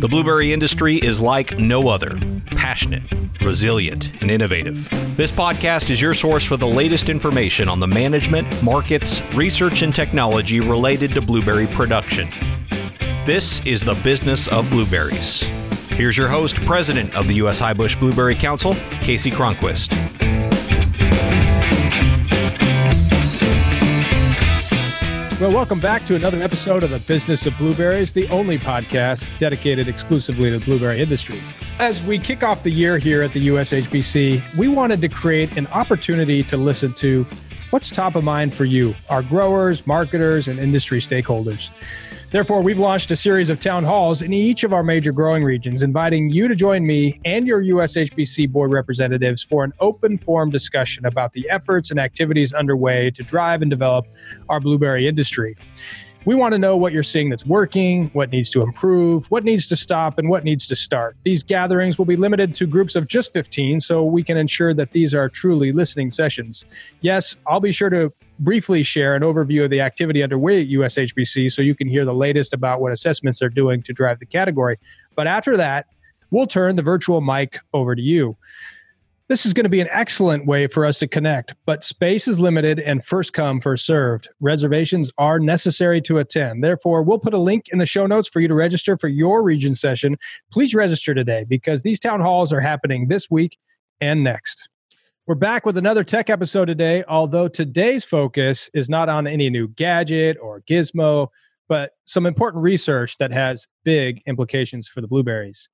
The blueberry industry is like no other passionate, resilient, and innovative. This podcast is your source for the latest information on the management, markets, research, and technology related to blueberry production. This is the business of blueberries. Here's your host, President of the U.S. Highbush Blueberry Council, Kasey Cronquist. Well, welcome back to another episode of the Business of Blueberries, the only podcast dedicated exclusively to the blueberry industry. As we kick off the year here at the USHBC, we wanted to create an opportunity to listen to what's top of mind for you, our growers, marketers, and industry stakeholders. Therefore, we've launched a series of town halls in each of our major growing regions, inviting you to join me and your USHBC board representatives for an open forum discussion about the efforts and activities underway to drive and develop our blueberry industry. We want to know what you're seeing that's working, what needs to improve, what needs to stop, and what needs to start. These gatherings will be limited to groups of just 15 so we can ensure that these are truly listening sessions. Yes, I'll be sure to briefly share an overview of the activity underway at USHBC so you can hear the latest about what assessments they're doing to drive the category. But after that, we'll turn the virtual mic over to you. This is going to be an excellent way for us to connect, but space is limited and first come, first served. Reservations are necessary to attend. Therefore, we'll put a link in the show notes for you to register for your region session. Please register today because these town halls are happening this week and next. We're back with another tech episode today, although today's focus is not on any new gadget or gizmo, but some important research that has big implications for the blueberries.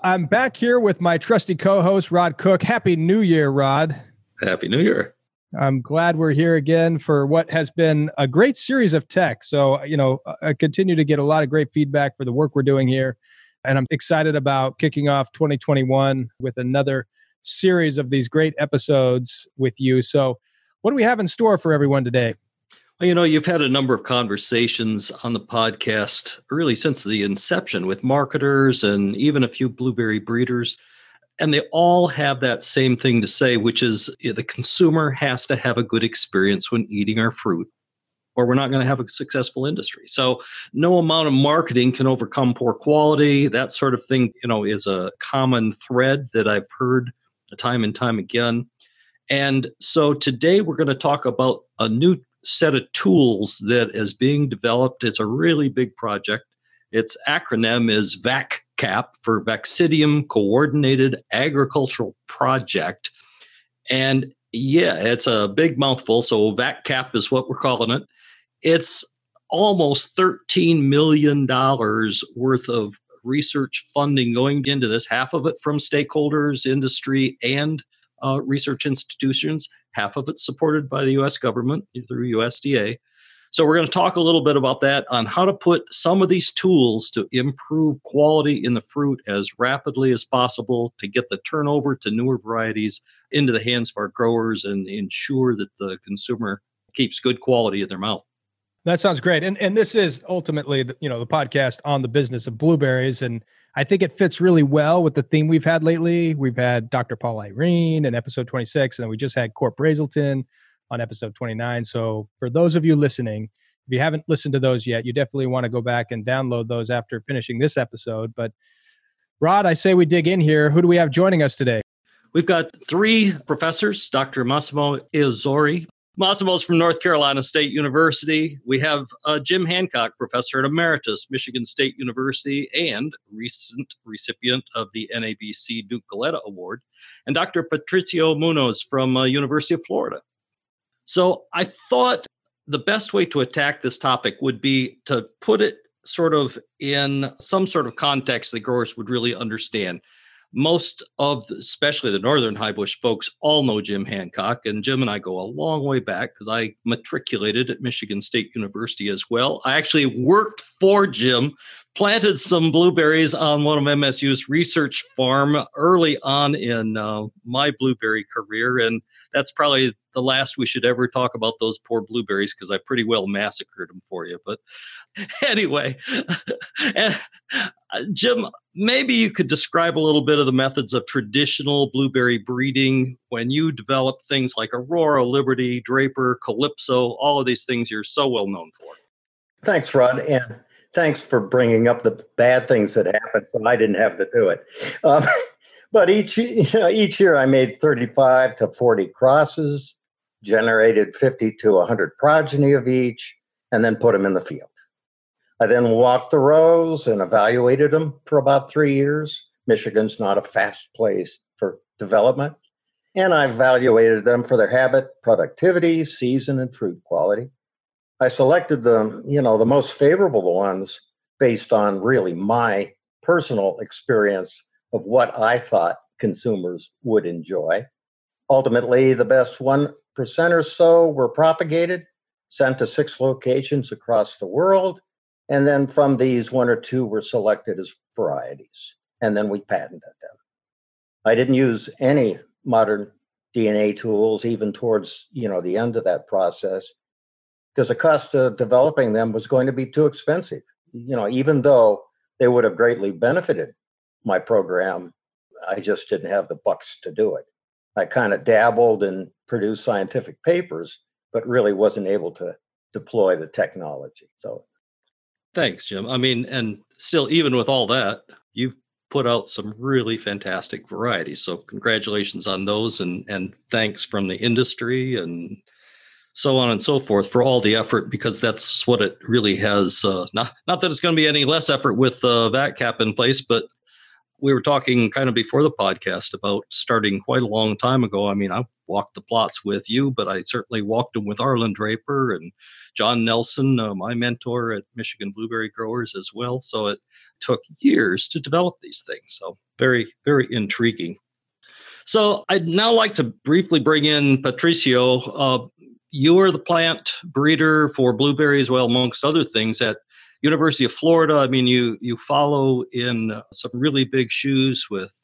I'm back here with my trusty co host, Rod Cook. Happy New Year, Rod. Happy New Year. I'm glad we're here again for what has been a great series of tech. So, you know, I continue to get a lot of great feedback for the work we're doing here. And I'm excited about kicking off 2021 with another series of these great episodes with you. So, what do we have in store for everyone today? You know, you've had a number of conversations on the podcast really since the inception with marketers and even a few blueberry breeders. And they all have that same thing to say, which is the consumer has to have a good experience when eating our fruit, or we're not going to have a successful industry. So, no amount of marketing can overcome poor quality. That sort of thing, you know, is a common thread that I've heard time and time again. And so, today we're going to talk about a new set of tools that is being developed. It's a really big project. Its acronym is VACCAP for Vaccinium Coordinated Agricultural Project. And yeah, it's a big mouthful. So VACCAP is what we're calling it. It's almost $13 million worth of research funding going into this, half of it from stakeholders, industry, and uh, research institutions, half of it supported by the US government through USDA. So, we're going to talk a little bit about that on how to put some of these tools to improve quality in the fruit as rapidly as possible to get the turnover to newer varieties into the hands of our growers and ensure that the consumer keeps good quality in their mouth. That sounds great. And and this is ultimately you know the podcast on the business of blueberries and I think it fits really well with the theme we've had lately. We've had Dr. Paul Lyrene in episode 26 and we just had Cort Brazelton on episode 29. So for those of you listening, if you haven't listened to those yet, you definitely want to go back and download those after finishing this episode. But Rod, I say we dig in here. Who do we have joining us today? We've got three professors Dr. Massimo Iorizzo, Massimo's from North Carolina State University. We have uh, Jim Hancock, professor Emeritus, Michigan State University, and recent recipient of the NABC Duke Galletta Award, and Dr. Patricio Munoz from uh, University of Florida. So I thought the best way to attack this topic would be to put it sort of in some sort of context that growers would really understand most of especially the northern high bush folks all know jim hancock and jim and i go a long way back because i matriculated at michigan state university as well. I actually worked for jim planted some blueberries on one of MSU's research farm early on in uh, my blueberry career, and that's probably the last we should ever talk about those poor blueberries because I pretty well massacred them for you. But anyway, uh, Jim, maybe you could describe a little bit of the methods of traditional blueberry breeding when you developed things like Aurora, Liberty, Draper, Calypso, all of these things you're so well known for. Thanks, Rod. And thanks for bringing up the bad things that happened so I didn't have to do it. Um, but each, you know, each year I made 35 to 40 crosses, generated 50 to 100 progeny of each, and then put them in the field. I then walked the rows and evaluated them for about three years. Michigan's not a fast place for development. And I evaluated them for their habit, productivity, season, and fruit quality. I selected the, you know, the most favorable ones based on really my personal experience of what I thought consumers would enjoy. Ultimately, the best 1% or so were propagated, sent to six locations across the world, and then from these, one or two were selected as varieties, and then we patented them. I didn't use any modern DNA tools even towards, you know, the end of that process because the cost of developing them was going to be too expensive. You know, even though they would have greatly benefited my program, I just didn't have the bucks to do it. I kind of dabbled and produced scientific papers, but really wasn't able to deploy the technology. So thanks, Jim. I mean, and still, even with all that, you've put out some really fantastic varieties. So congratulations on those and and thanks from the industry and so on and so forth for all the effort because that's what it really has. Uh, not not that it's going to be any less effort with uh, VacCAP in place, but we were talking kind of before the podcast about starting quite a long time ago. I mean, I walked the plots with you, but I certainly walked them with Arlen Draper and John Nelson, uh, my mentor at Michigan Blueberry Growers as well. So it took years to develop these things. So very, very intriguing. So I'd now like to briefly bring in Patricio. Uh, you are the plant breeder for blueberries, well, amongst other things at University of Florida. I mean, you you follow in uh, some really big shoes with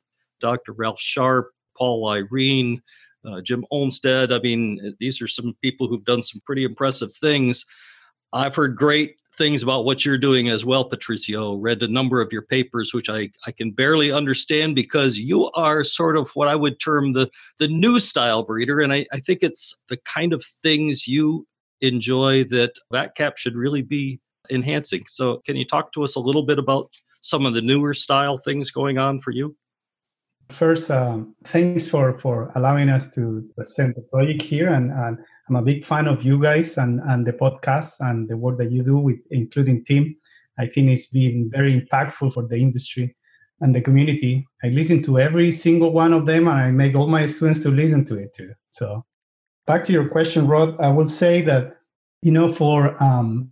Dr. Ralph Sharpe, Paul Lyrene, uh, Jim Olmstead. I mean, these are some people who've done some pretty impressive things. I've heard great things about what you're doing as well, Patricio. Read a number of your papers, which I, I can barely understand because you are sort of what I would term the, the new style breeder. And I, I think it's the kind of things you enjoy that VacCAP should really be enhancing. So, can you talk to us a little bit about some of the newer style things going on for you? First, um, thanks for for allowing us to present the project here, and, and I'm a big fan of you guys and, and the podcast and the work that you do with including Tim. I think it's been very impactful for the industry and the community. I listen to every single one of them and I make all my students to listen to it too. So back to your question, Rod, I will say that, you know, for um,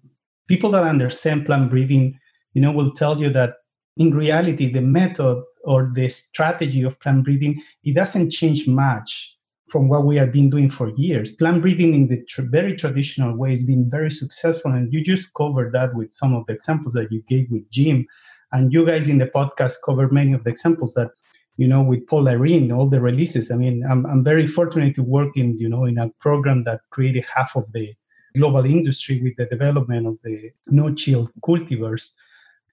people that understand plant breeding, you know, will tell you that in reality, the method or the strategy of plant breeding, it doesn't change much from what we have been doing for years. Plant breeding in the tr- very traditional way has been very successful, and you just covered that with some of the examples that you gave with Jim, and you guys in the podcast covered many of the examples that you know with Paul Lyrene, all the releases. I mean, I'm I'm very fortunate to work in you know in a program that created half of the global industry with the development of the no-chill cultivars.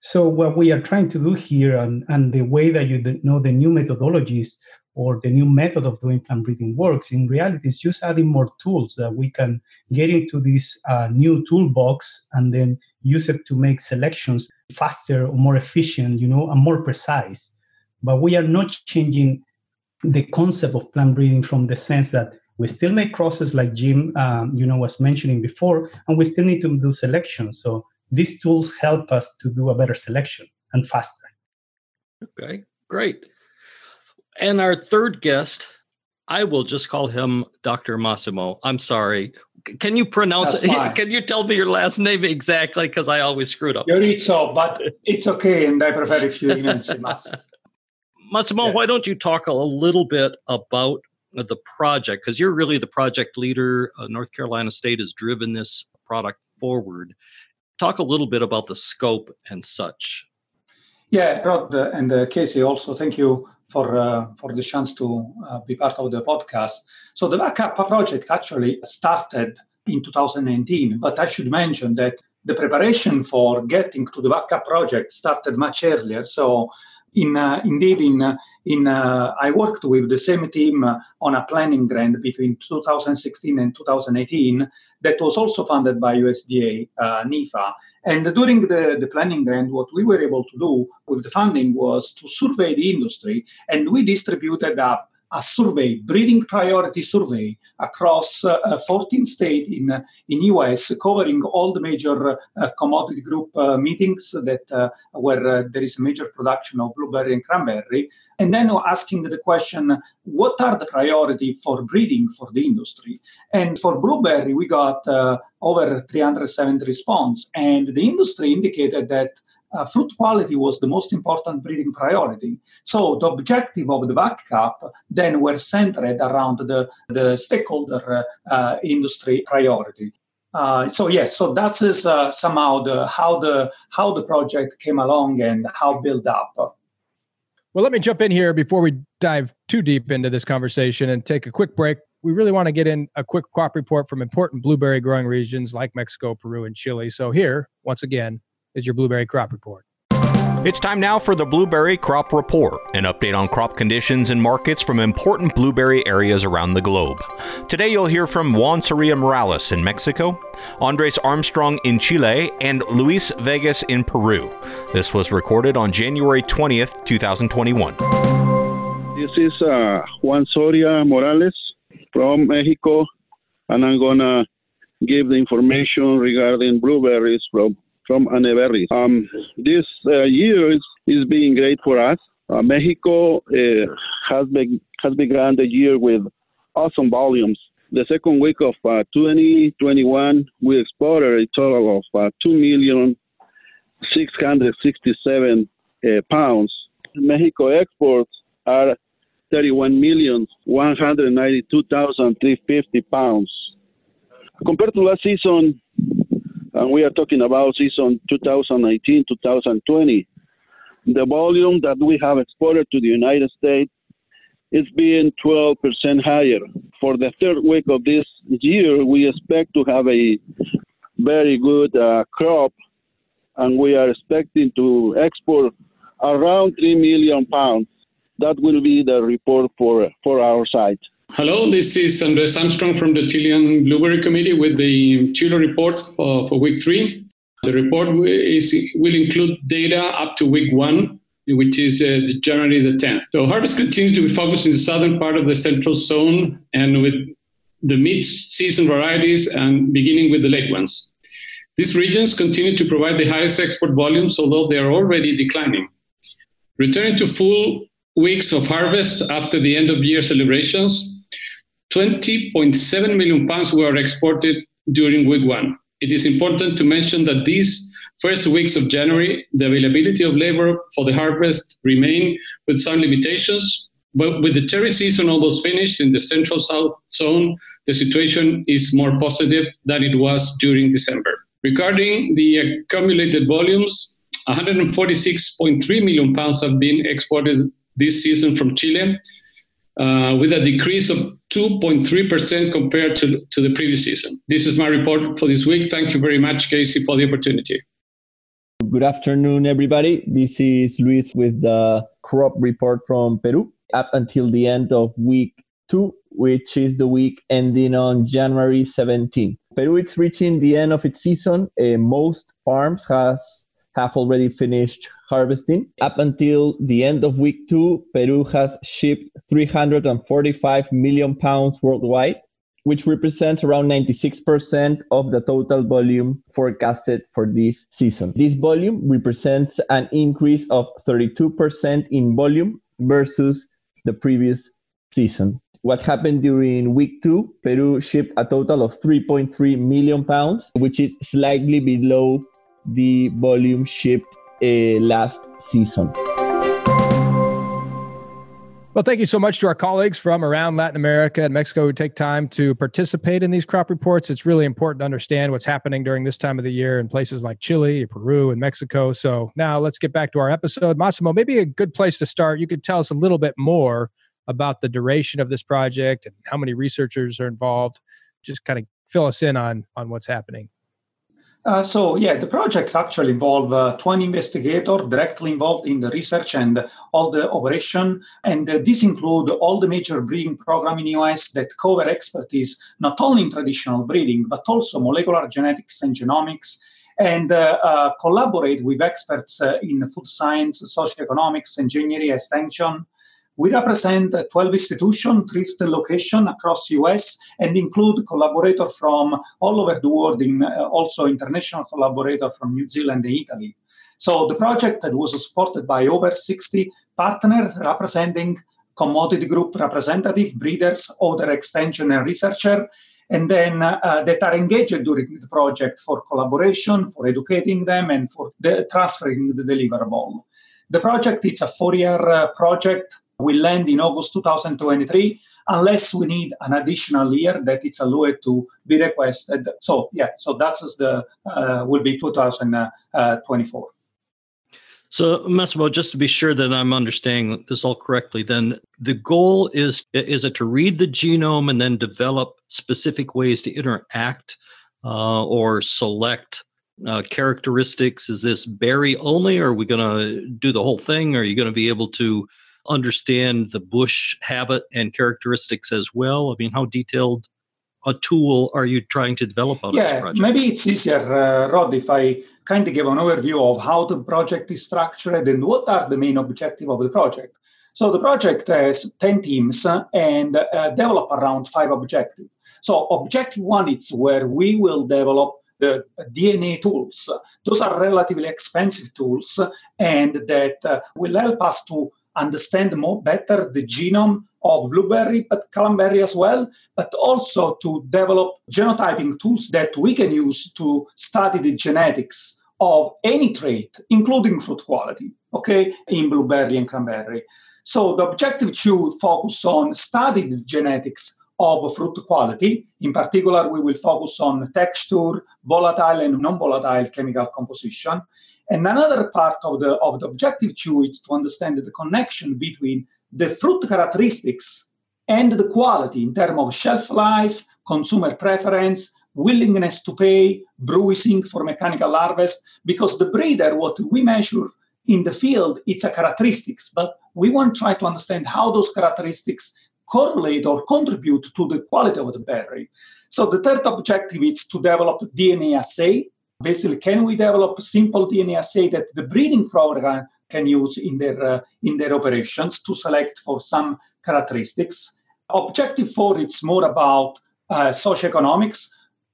So what we are trying to do here, and, and the way that you know the new methodologies or the new method of doing plant breeding works. In reality, it's just adding more tools that we can get into this uh, new toolbox and then use it to make selections faster or more efficient, you know, and more precise. But we are not changing the concept of plant breeding from the sense that we still make crosses like Jim, um, you know, was mentioning before, and we still need to do selections. So these tools help us to do a better selection and faster. Okay, great. And our third guest, I will just call him Dr. Massimo. I'm sorry. Can you pronounce That's it? Fine. Can you tell me your last name exactly? Because I always screwed up. Iorizzo, but it's okay, and I prefer if you even say Massimo. Massimo, yeah. why don't you talk a little bit about the project? Because you're really the project leader. Uh, North Carolina State has driven this product forward. Talk a little bit about the scope and such. Yeah, Rod and uh, Kasey, also thank you for uh, for the chance to uh, be part of the podcast. So the VacCAP project actually started in 2019, but I should mention that the preparation for getting to the VacCAP project started much earlier. So in uh, indeed in uh, in uh, I worked with the same team on a planning grant between 2016 and 2018 that was also funded by USDA NIFA. And during the, the planning grant, what we were able to do with the funding was to survey the industry, and we distributed up a survey, breeding priority survey across uh, 14 states in in US, covering all the major uh, commodity group uh, meetings that uh, where uh, there is major production of blueberry and cranberry, and then asking the question, what are the priority for breeding for the industry? And for blueberry, we got uh, over 370 response, and the industry indicated that uh, fruit quality was the most important breeding priority. So the objective of the VacCAP then were centered around the, the stakeholder uh, uh, industry priority. Uh, so yeah, so that is uh, somehow the how the how the project came along and how built up. Well, let me jump in here before we dive too deep into this conversation and take a quick break. We really want to get in a quick crop report from important blueberry growing regions like Mexico, Peru, and Chile. So here, once again, is your blueberry crop report. It's time now for the Blueberry Crop Report, an update on crop conditions and markets from important blueberry areas around the globe. Today you'll hear from Juan Soria Morales in Mexico, Andres Armstrong in Chile, and Luis Vegas in Peru. This was recorded on January 20th, 2021. This is uh, Juan Soria Morales from Mexico, and I'm gonna give the information regarding blueberries from from Aneberry. Um, this uh, year is, is being great for us. Uh, Mexico uh, has, been, has begun the year with awesome volumes. The second week of uh, 2021, we exported a total of uh, 2,667 uh, pounds. Mexico exports are 31,192,350 pounds. Compared to last season, and we are talking about season 2019 2020 the volume that we have exported to the united states is being 12% higher. For the third week of this year we expect to have a very good uh, crop and we are expecting to export around 3 million pounds. That will be the report for for our site Hello, this is Andres Armstrong from the Chilean Blueberry Committee with the Chile report for, for week three. The report is, will include data up to week one, which is uh, January the 10th. So harvest continues to be focused in the southern part of the central zone and with the mid-season varieties and beginning with the late ones. These regions continue to provide the highest export volumes, although they are already declining. Returning to full weeks of harvest after the end of year celebrations, 20.7 million pounds were exported during week one. It is important to mention that these first weeks of January, the availability of labor for the harvest remain with some limitations. But with the cherry season almost finished in the central south zone, the situation is more positive than it was during December. Regarding the accumulated volumes, 146.3 million pounds have been exported this season from Chile, uh, with a decrease of 2.3% compared to, to the previous season. This is my report for this week. Thank you very much, Kasey, for the opportunity. Good afternoon, everybody. This is Luis with the crop report from Peru up until the end of week two, which is the week ending on January 17th. Peru is reaching the end of its season. Uh, most farms has have already finished harvesting. Up until the end of week two, Peru has shipped 345 million pounds worldwide, which represents around 96% of the total volume forecasted for this season. This volume represents an increase of 32% in volume versus the previous season. What happened during week two, Peru shipped a total of 3.3 million pounds, which is slightly below the volume shipped uh, last season. Well, thank you so much to our colleagues from around Latin America and Mexico who take time to participate in these crop reports. It's really important to understand what's happening during this time of the year in places like Chile, Peru, and Mexico. So now let's get back to our episode. Massimo, maybe a good place to start. You could tell us a little bit more about the duration of this project and how many researchers are involved. Just kind of fill us in on on what's happening. Uh, so yeah, the project actually involved uh, 20 investigators directly involved in the research and all the operation. And uh, this include all the major breeding program in US that cover expertise not only in traditional breeding, but also molecular genetics and genomics, and uh, uh, collaborate with experts in food science, socioeconomics, engineering, extension, we represent 12 institutions, 30 locations across the US, and include collaborators from all over the world, in, uh, also international collaborators from New Zealand and Italy. So the project was supported by over 60 partners representing commodity group representative, breeders, other extension and researcher, and then uh, that are engaged during the project for collaboration, for educating them, and for transferring the deliverable. The project is a four-year uh, project will land in August 2023 unless we need an additional year that it's allowed to be requested. So yeah, so that's the uh, will be 2024. So, Massimo, just to be sure that I'm understanding this all correctly, then the goal is is it to read the genome and then develop specific ways to interact uh, or select uh, characteristics? Is this berry only, or are we going to do the whole thing? Are you going to be able to understand the bush habit and characteristics as well? I mean, how detailed a tool are you trying to develop on yeah, this project? Maybe it's easier, uh, Rod, if I kind of give an overview of how the project is structured and what are the main objectives of the project. So the project has 10 teams and uh, develop around five objectives. So objective one is where we will develop the DNA tools. Those are relatively expensive tools and that uh, will help us to understand more better the genome of blueberry, but cranberry as well, but also to develop genotyping tools that we can use to study the genetics of any trait, including fruit quality, okay, in blueberry and cranberry. So the objective to focus on study the genetics of fruit quality. In particular, we will focus on texture, volatile and non-volatile chemical composition. And another part of the, of the objective two is to understand the connection between the fruit characteristics and the quality in terms of shelf life, consumer preference, willingness to pay, bruising for mechanical harvest, because the breeder, what we measure in the field, it's a characteristics, but we want to try to understand how those characteristics correlate or contribute to the quality of the berry. So the third objective is to develop DNA assay basically can we develop a simple dna assay that the breeding program can use in their uh, in their operations to select for some characteristics objective four it's more about uh, socioeconomics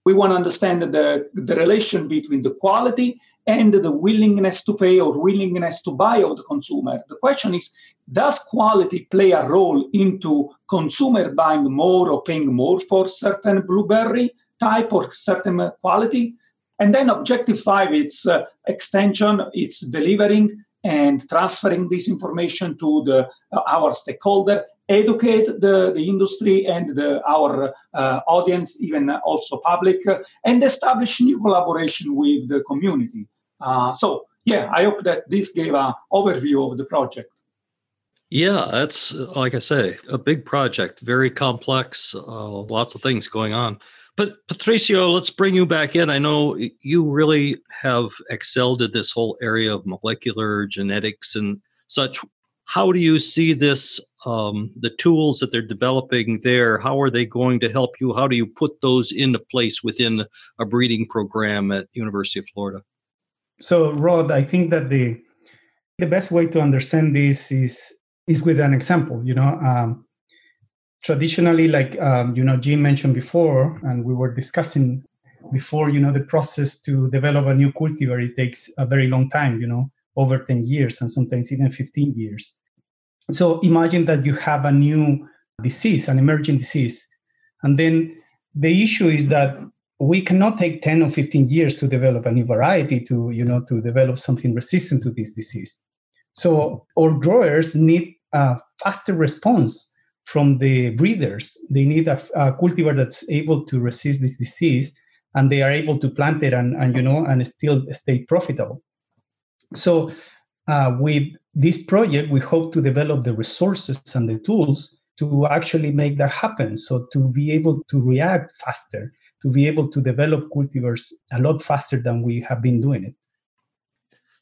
we want to understand the, the relation between the quality and the willingness to pay or willingness to buy of the consumer. The question is, does quality play a role into consumer buying more or paying more for certain blueberry type or certain quality? And then objective five, it's uh, extension, it's delivering and transferring this information to the uh, our stakeholder, educate the, the industry and the, our uh, audience, even also public, uh, and establish new collaboration with the community. Uh, so yeah, I hope that this gave an overview of the project. Yeah, that's like I say, a big project, very complex, uh, lots of things going on. But Patricio, let's bring you back in. I know you really have excelled at this whole area of molecular genetics and such. How do you see this? Um, the tools that they're developing there. How are they going to help you? How do you put those into place within a breeding program at University of Florida? So, Rod, I think that the the best way to understand this is is with an example. You know, um, traditionally, like um, you know, Jim mentioned before, and we were discussing before, you know, the process to develop a new cultivar it takes a very long time. You know, over ten years and sometimes even fifteen years. So imagine that you have a new disease, an emerging disease, and then the issue is that we cannot take 10 or 15 years to develop a new variety to you know to develop something resistant to this disease so our growers need a faster response from the breeders. They need a, a, cultivar that's able to resist this disease, and they are able to plant it and, and you know and still stay profitable. So, uh, with this project, we hope to develop the resources and the tools to actually make that happen. So, to be able to react faster, to be able to develop cultivars a lot faster than we have been doing it.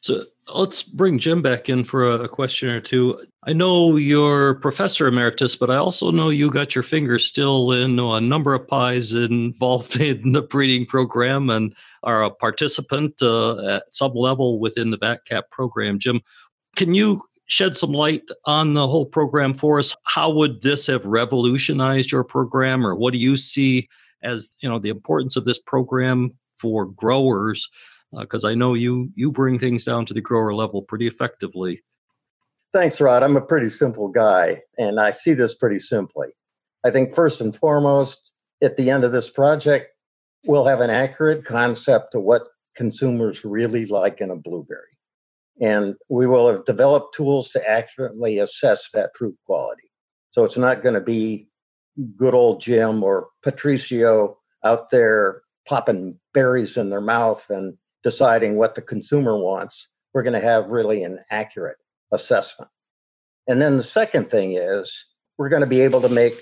So let's bring Jim back in for a, question or two. I know you're professor emeritus, but I also know you got your fingers still in a number of pies involved in the breeding program and are a participant uh, at some level within the VacCAP program. Jim, can you shed some light on the whole program for us? How would this have revolutionized your program, or what do you see as you know the importance of this program for growers? Because uh, I know you you bring things down to the grower level pretty effectively. Thanks, Rod. I'm a pretty simple guy, and I see this pretty simply. I think first and foremost, at the end of this project, we'll have an accurate concept of what consumers really like in a blueberry. And we will have developed tools to accurately assess that fruit quality. So it's not going to be good old Jim or Patricio out there popping berries in their mouth and deciding what the consumer wants, we're going to have really an accurate assessment. And then the second thing is we're going to be able to make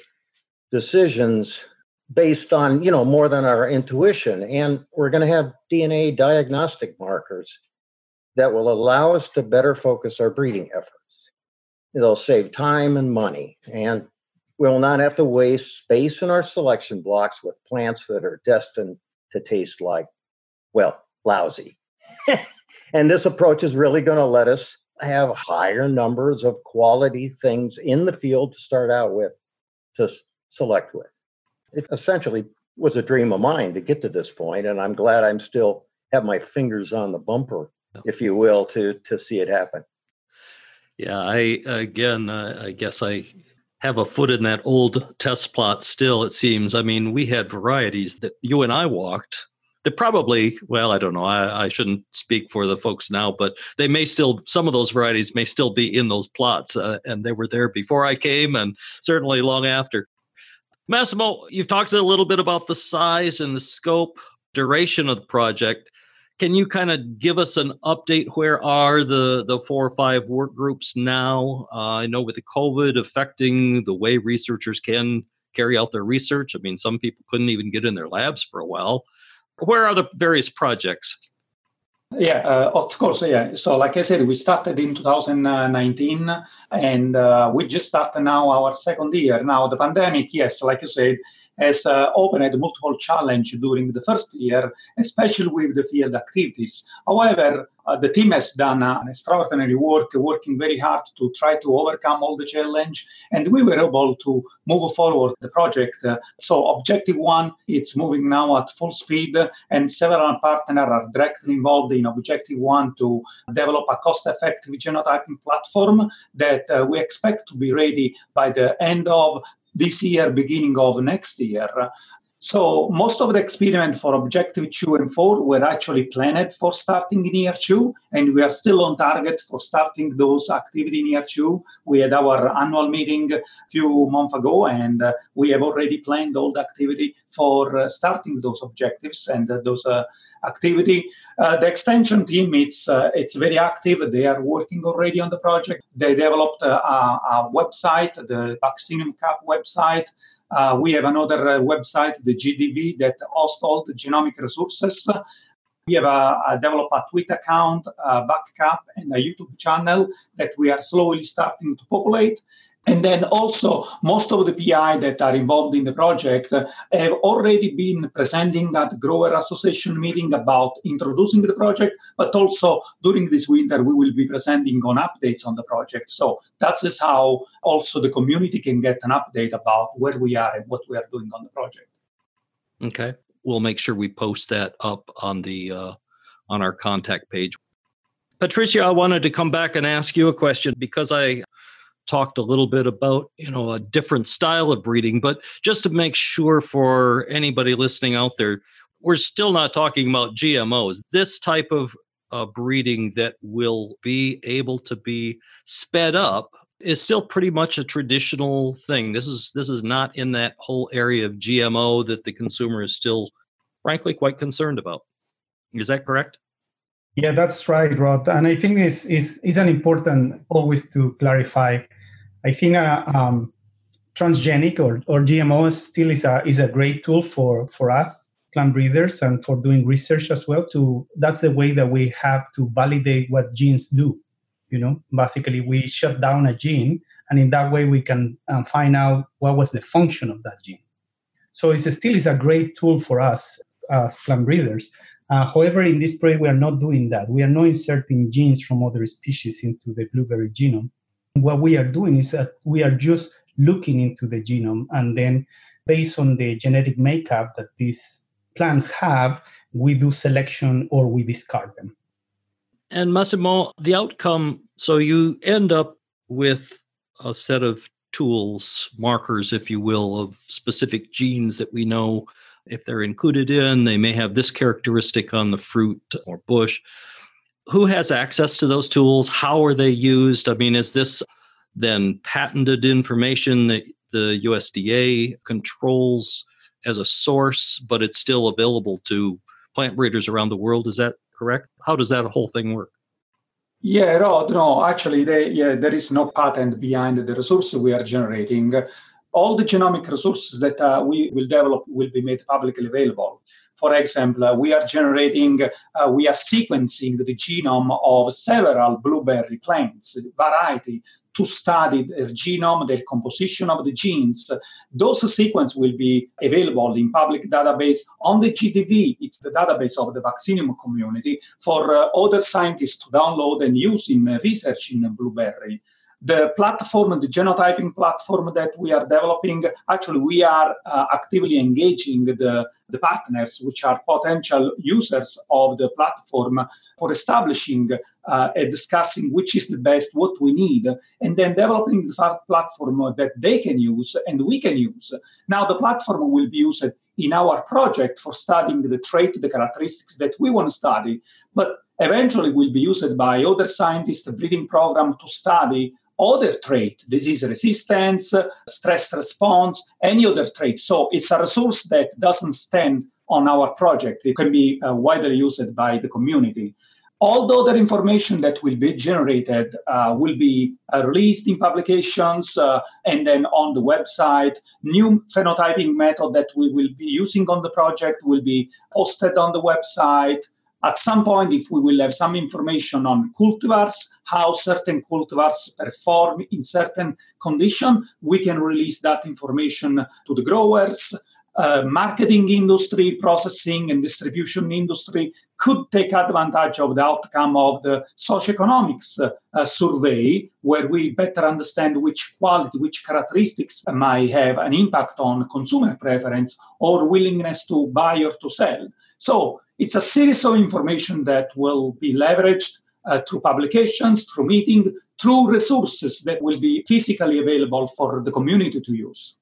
decisions based on, you know, more than our intuition. And we're going to have DNA diagnostic markers that will allow us to better focus our breeding efforts. It'll save time and money. And we'll not have to waste space in our selection blocks with plants that are destined to taste like, well, lousy. and this approach is really going to let us have higher numbers of quality things in the field to start out with to select with. It essentially was a dream of mine to get to this point, and I'm glad I'm still have my fingers on the bumper, if you will, to to see it happen. Yeah, I again, uh, I guess I have a foot in that old test plot still. It seems. I mean, we had varieties that you and I walked they probably well i don't know. I, I, shouldn't speak for the folks now but they may still some of those varieties may still be in those plots uh, and they were there before i came and certainly long after. Massimo you've talked a little bit about the size and the scope duration of the project. Can you kind of give us an update? Where are the the four or five work groups now? Uh, i know with the covid affecting the way researchers can carry out their research i mean some people couldn't even get in their labs for a while where are the various projects? Yeah, uh, of course. Yeah. So, like I said, we started in 2019, and uh, we just started now our second year. Now, the pandemic, yes, like you said, has uh, opened multiple challenges during the first year, especially with the field activities. However, uh, the team has done uh, an extraordinary work, working very hard to try to overcome all the challenge, and we were able to move forward the project. Uh, so, objective one, it's moving now at full speed, and several partners are directly involved in objective one to develop a cost-effective genotyping platform that uh, we expect to be ready by the end of this year, beginning of next year. So most of the experiment for Objective 2 and 4 were actually planned for starting in year 2, and we are still on target for starting those activity in year 2. We had our annual meeting a few months ago, and uh, we have already planned all the activity for uh, starting those objectives and uh, those uh, activity. Uh, the extension team, it's, uh, it's very active. They are working already on the project. They developed a, a website, the Vaccinium Cap website, uh, we have another uh, website, the GDV, that hosts all the genomic resources. We have a, a developed a Twitter account, a VacCAP, and a YouTube channel that we are slowly starting to populate. And then also, most of the PI that are involved in the project have already been presenting at Grower Association meeting about introducing the project, but also during this winter, we will be presenting on updates on the project. So that is how also the community can get an update about where we are and what we are doing on the project. Okay. We'll make sure we post that up on the uh, on our contact page. Patricio, I wanted to come back and ask you a question because I talked a little bit about you know a different style of breeding but just to make sure for anybody listening out there we're still not talking about gmos this type of uh, breeding that will be able to be sped up is still pretty much a traditional thing. This is this is not in that whole area of GMO that the consumer is still frankly quite concerned about. Is that correct? Yeah, that's right, Rod. And I think it's, is is an important always to clarify. I think uh, um, transgenic or, or GMO still is a is a great tool for for us plant breeders and for doing research as well. To that's the way that we have to validate what genes do. You know, basically we shut down a gene, and in that way we can um, find out what was the function of that gene. So it still is a great tool for us as plant breeders. Uh, however, in this project, we are not doing that. We are not inserting genes from other species into the blueberry genome. What we are doing is that we are just looking into the genome and then based on the genetic makeup that these plants have, we do selection or we discard them. And Massimo, the outcome so you end up with a set of tools, markers, if you will, of specific genes that we know if they're included in, they may have this characteristic on the fruit or bush. Who has access to those tools? How are they used? I mean, is this then patented information that the USDA controls as a source, but it's still available to plant breeders around the world? Is that correct? How does that whole thing work? Yeah, Rod, no, actually, they, yeah, there is no patent behind the resources we are generating all the genomic resources that uh, we will develop will be made publicly available. For example, we are generating, uh, we are sequencing the genome of several blueberry plants, variety, to study their genome, their composition of the genes. Those sequences will be available in public database on the GDV. It's the database of the Vaccinium community for uh, other scientists to download and use in research in blueberry the platform, the genotyping platform that we are developing, actually, we are uh, actively engaging the, the partners, which are potential users of the platform, for establishing uh, and discussing which is the best, what we need, and then developing the platform that they can use and we can use. Now, the platform will be used in our project for studying the trait, the characteristics that we want to study, but eventually will be used by other scientists, breeding program to study other trait, disease resistance, stress response, any other trait. So it's a resource that doesn't stand on our project. It can be uh, widely used by the community. All the other information that will be generated uh, will be uh, released in publications uh, and then on the website. New phenotyping method that we will be using on the project will be posted on the website. At some point, if we will have some information on cultivars, how certain cultivars perform in certain condition, we can release that information to the growers. Uh, marketing industry, processing and distribution industry could take advantage of the outcome of the socioeconomics uh, survey, where we better understand which quality, which characteristics might have an impact on consumer preference or willingness to buy or to sell. So it's a series of information that will be leveraged uh, through publications, through meeting, through resources that will be physically available for the community to use.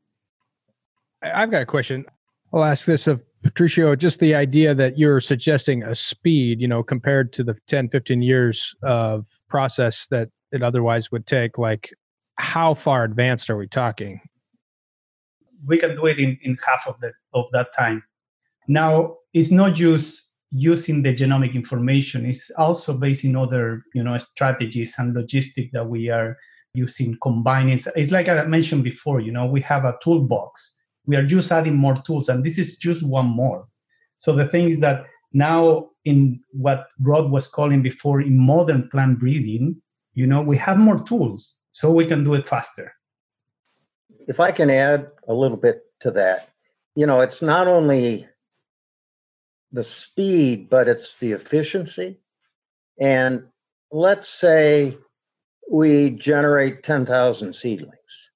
I've got a question. I'll ask this of Patricio, just the idea that you're suggesting a speed, you know, compared to the 10, 15 years of process that it otherwise would take, like how far advanced are we talking? We can do it in, in half of the of that time. Now, it's not just using the genomic information is also based in other you know strategies and logistics that we are using combining. It's like i mentioned before you know we have a toolbox. We are just adding more tools and this is just one more. So the thing is that now in what rod was calling before in modern plant breeding you know we have more tools so we can do it faster. If i can add a little bit to that you know it's not only the speed, but it's the efficiency. And let's say we generate 10,000 seedlings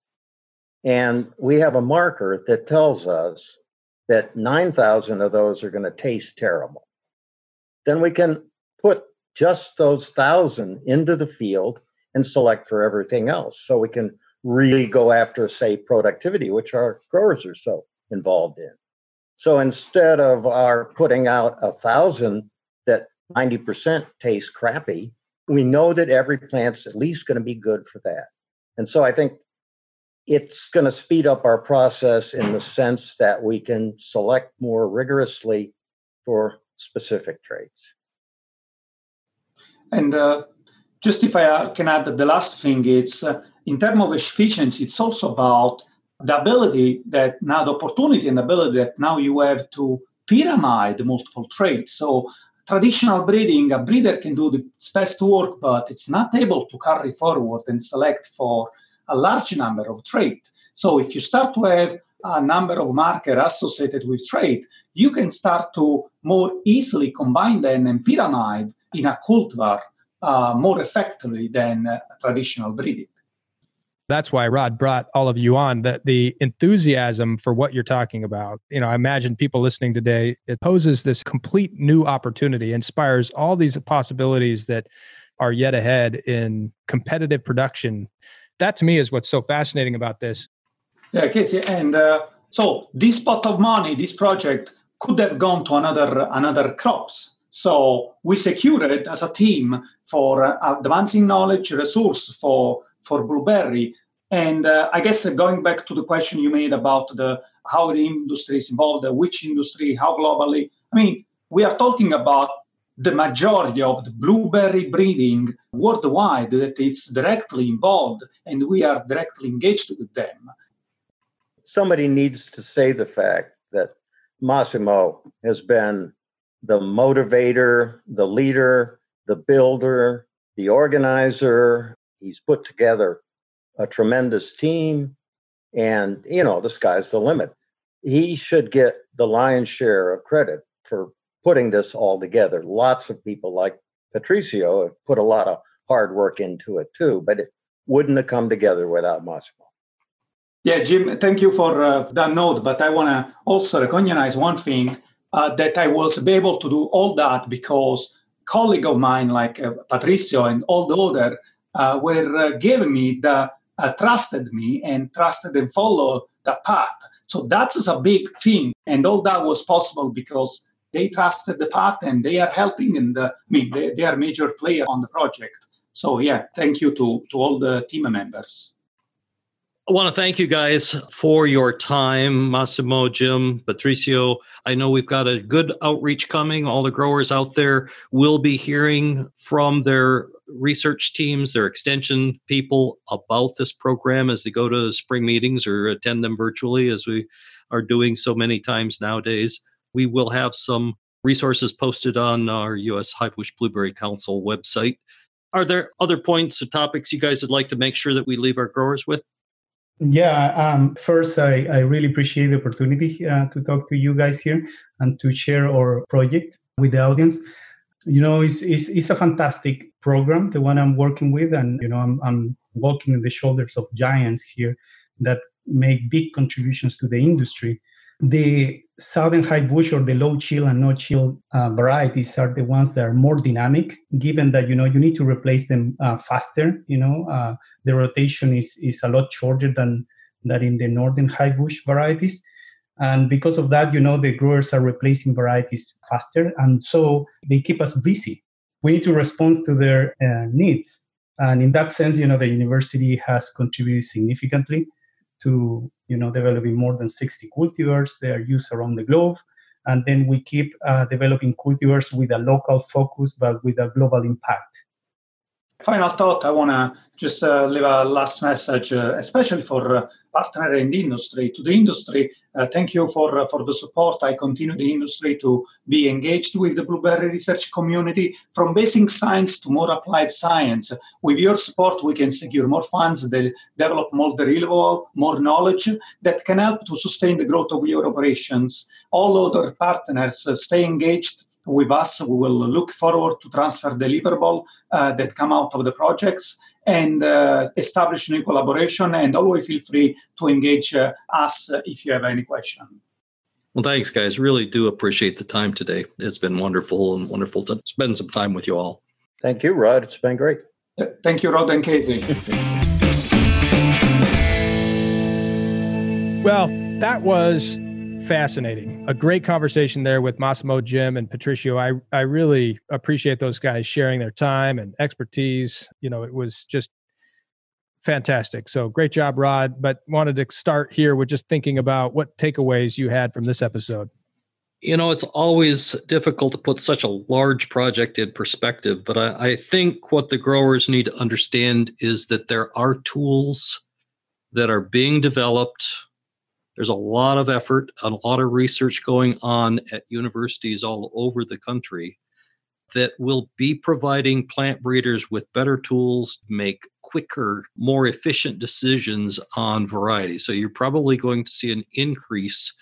and we have a marker that tells us that 9,000 of those are going to taste terrible. Then we can put just those thousand into the field and select for everything else. So we can really go after, say, productivity, which our growers are so involved in. So instead of our putting out a thousand that 90% taste crappy, we know that every plant's at least going to be good for that. And so I think it's going to speed up our process in the sense that we can select more rigorously for specific traits. And uh, just if I uh, can add the last thing, it's uh, in terms of efficiency, it's also about the ability that now the opportunity and ability that now you have to pyramid multiple traits. So traditional breeding, a breeder can do the best work, but it's not able to carry forward and select for a large number of traits. So if you start to have a number of markers associated with trait, you can start to more easily combine them and pyramid in a cultivar uh, more effectively than uh, traditional breeding. That's why Rod brought all of you on. That the enthusiasm for what you're talking about. You know, I imagine people listening today. It poses this complete new opportunity, inspires all these possibilities that are yet ahead in competitive production that to me is what's so fascinating about this. Yeah, Kasey, and uh, so this pot of money, this project could have gone to another another crops. So we secured it as a team for uh, advancing knowledge resource for for blueberry. And uh, I guess uh, going back to the question you made about the how the industry is involved, uh, which industry, how globally. I mean, we are talking about the majority of the blueberry breeding worldwide that it's directly involved and we are directly engaged with them. Somebody needs to say the fact that Massimo has been the motivator, the leader, the builder, the organizer. He's put together a tremendous team, and you know, the sky's the limit. He should get the lion's share of credit for putting this all together. Lots of people like Patricio have put a lot of hard work into it too, but it wouldn't have come together without Massimo. Yeah, Jim, thank you for uh, that note. But I want to also recognize one thing uh, that I was able to do all that because colleague of mine like uh, Patricio and all the other uh, were uh, giving me the uh, trusted me and trusted and followed the path. So that's a big thing, and all that was possible because they trusted the path and they are helping and I mean they, they are major player on the project. So yeah, thank you to to all the team members. I want to thank you guys for your time, Massimo, Jim, Patricio. I know we've got a good outreach coming. All the growers out there will be hearing from their research teams, their extension people about this program as they go to spring meetings or attend them virtually, as we are doing so many times nowadays we will have some resources posted on our U.S. Highbush Blueberry Council website. Are there other points or topics you guys would like to make sure that we leave our growers with? Yeah, um, first, I, I really appreciate the opportunity uh, to talk to you guys here and to share our project with the audience. You know, it's, it's, it's a fantastic program, the one I'm working with, and, you know, I'm, I'm walking in the shoulders of giants here that make big contributions to the industry. The southern high bush or the low chill and no chill uh, varieties are the ones that are more dynamic given that you know you need to replace them uh, faster you know uh, the rotation is is a lot shorter than that in the northern high bush varieties and because of that you know the growers are replacing varieties faster and so they keep us busy we need to respond to their uh, needs and in that sense you know the university has contributed significantly to you know developing more than 60 cultivars. They are used around the globe, and then we keep uh, developing cultivars with a local focus but with a global impact. Final thought: I want to just uh, leave a last message, uh, especially for uh, partner in the industry. To the industry, uh, thank you for uh, for the support. I continue the industry to be engaged with the blueberry research community from basic science to more applied science. With your support, we can secure more funds, develop more deliverable, more knowledge that can help to sustain the growth of your operations. All other partners uh, stay engaged with us. We will look forward to transfer deliverable uh, that come out of the projects and uh, establish new collaboration. And always feel free to engage uh, us if you have any question. Well, thanks, guys. Really do appreciate the time today. It's been wonderful and wonderful to spend some time with you all. Thank you, Rod. It's been great. Thank you, Rod and Kasey. well, that was fascinating. A great conversation there with Massimo, Jim, and Patricio. I I really appreciate those guys sharing their time and expertise. You know, it was just fantastic. So great job, Rod. But wanted to start here with just thinking about what takeaways you had from this episode. You know, it's always difficult to put such a large project in perspective, but I, I think what the growers need to understand is that there are tools that are being developed. There's a lot of effort, a lot of research going on at universities all over the country that will be providing plant breeders with better tools to make quicker, more efficient decisions on varieties. So you're probably going to see an increase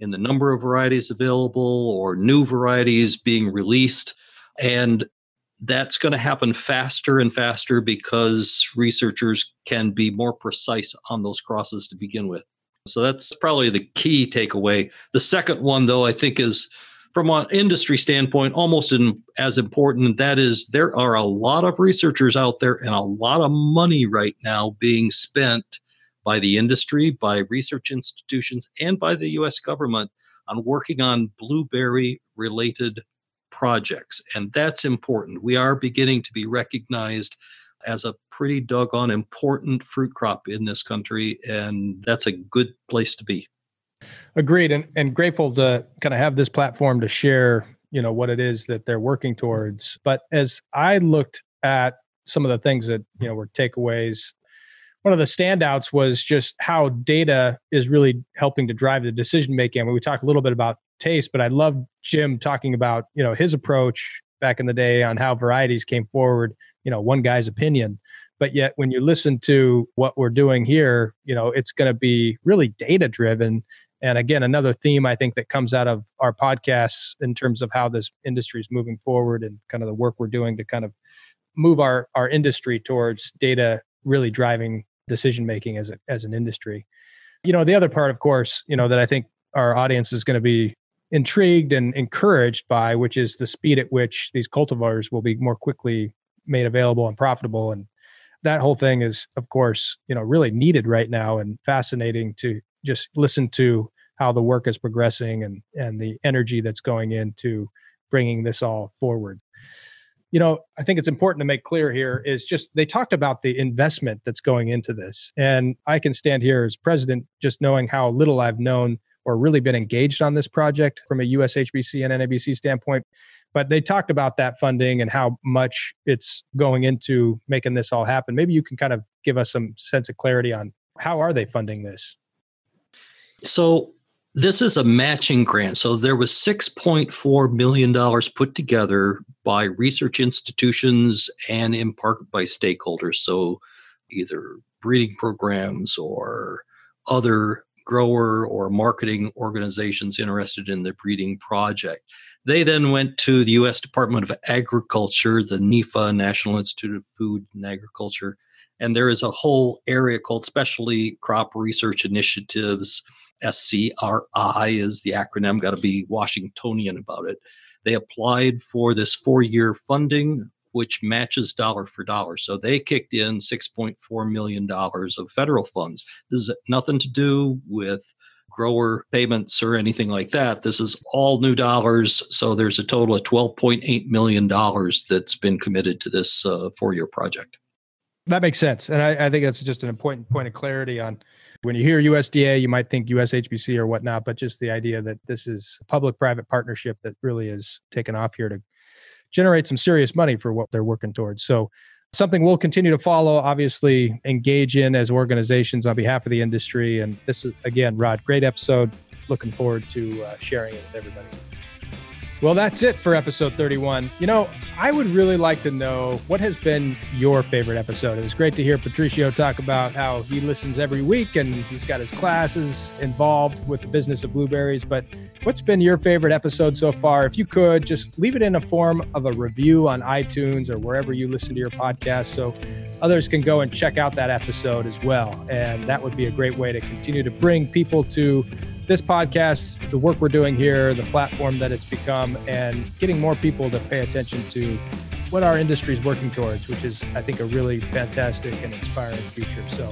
in the number of varieties available or new varieties being released. And that's going to happen faster and faster because researchers can be more precise on those crosses to begin with. So that's probably the key takeaway. The second one, though, I think is from an industry standpoint, almost in, as important. That is, there are a lot of researchers out there and a lot of money right now being spent by the industry, by research institutions, and by the US government on working on blueberry related projects. And that's important. We are beginning to be recognized as a pretty doggone important fruit crop in this country. And that's a good place to be. Agreed, and and grateful to kind of have this platform to share, you know, what it is that they're working towards. But as I looked at some of the things that you know were takeaways, one of the standouts was just how data is really helping to drive the decision making. I mean, we talked a little bit about taste, but I love Jim talking about you know his approach back in the day on how varieties came forward. You know, one guy's opinion but yet when you listen to what we're doing here you know it's going to be really data driven and again, another theme I think that comes out of our podcasts in terms of how this industry is moving forward and kind of the work we're doing to kind of move our our industry towards data really driving decision making as a, as an industry. You know, the other part, of course, you know that I think our audience is going to be intrigued and encouraged by, which is the speed at which these cultivars will be more quickly made available and profitable. And that whole thing is of course you know really needed right now and fascinating to just listen to how the work is progressing and and the energy that's going into bringing this all forward. You know i think it's important to make clear here is just they talked about the investment that's going into this. And i can stand here as president just knowing how little i've known or really been engaged on this project from a ushbc and nabc standpoint but they talked about that funding and how much it's going into making this all happen maybe you can kind of give us some sense of clarity on how are they funding this so this is a matching grant. So there was $6.4 million put together by research institutions and in part by stakeholders. So either breeding programs or other grower or marketing organizations interested in the breeding project. They then went to the U.S. Department of Agriculture, the NIFA, National Institute of Food and Agriculture, and there is a whole area called Specialty Crop Research Initiatives SCRI is the acronym, got to be Washingtonian about it. They applied for this four year funding, which matches dollar for dollar. So they kicked in $6.4 million of federal funds. This is nothing to do with grower payments or anything like that. This is all new dollars. So there's a total of $12.8 million that's been committed to this uh, four year project. That makes sense. And I, I think that's just an important point of clarity on when you hear USDA, you might think USHBC or whatnot, but just the idea that this is a public private partnership that really is taken off here to generate some serious money for what they're working towards. So, something we'll continue to follow, obviously, engage in as organizations on behalf of the industry. And this is, again, Rod, great episode. Looking forward to uh, sharing it with everybody. Well, that's it for episode 31. You know, I would really like to know what has been your favorite episode. It was great to hear Patricio talk about how he listens every week and he's got his classes involved with the business of blueberries. But what's been your favorite episode so far? If you could, just leave it in a form of a review on iTunes or wherever you listen to your podcast so others can go and check out that episode as well. And that would be a great way to continue to bring people to this podcast, the work we're doing here, the platform that it's become, and getting more people to pay attention to what our industry is working towards, which is, I think, a really fantastic and inspiring future. So,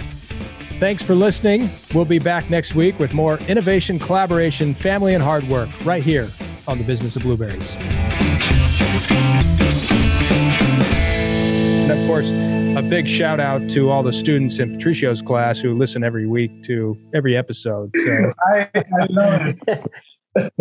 thanks for listening. We'll be back next week with more innovation, collaboration, family, and hard work right here on the business of blueberries. And of course, a big shout out to all the students in Patricio's class who listen every week to every episode. So I, I love it.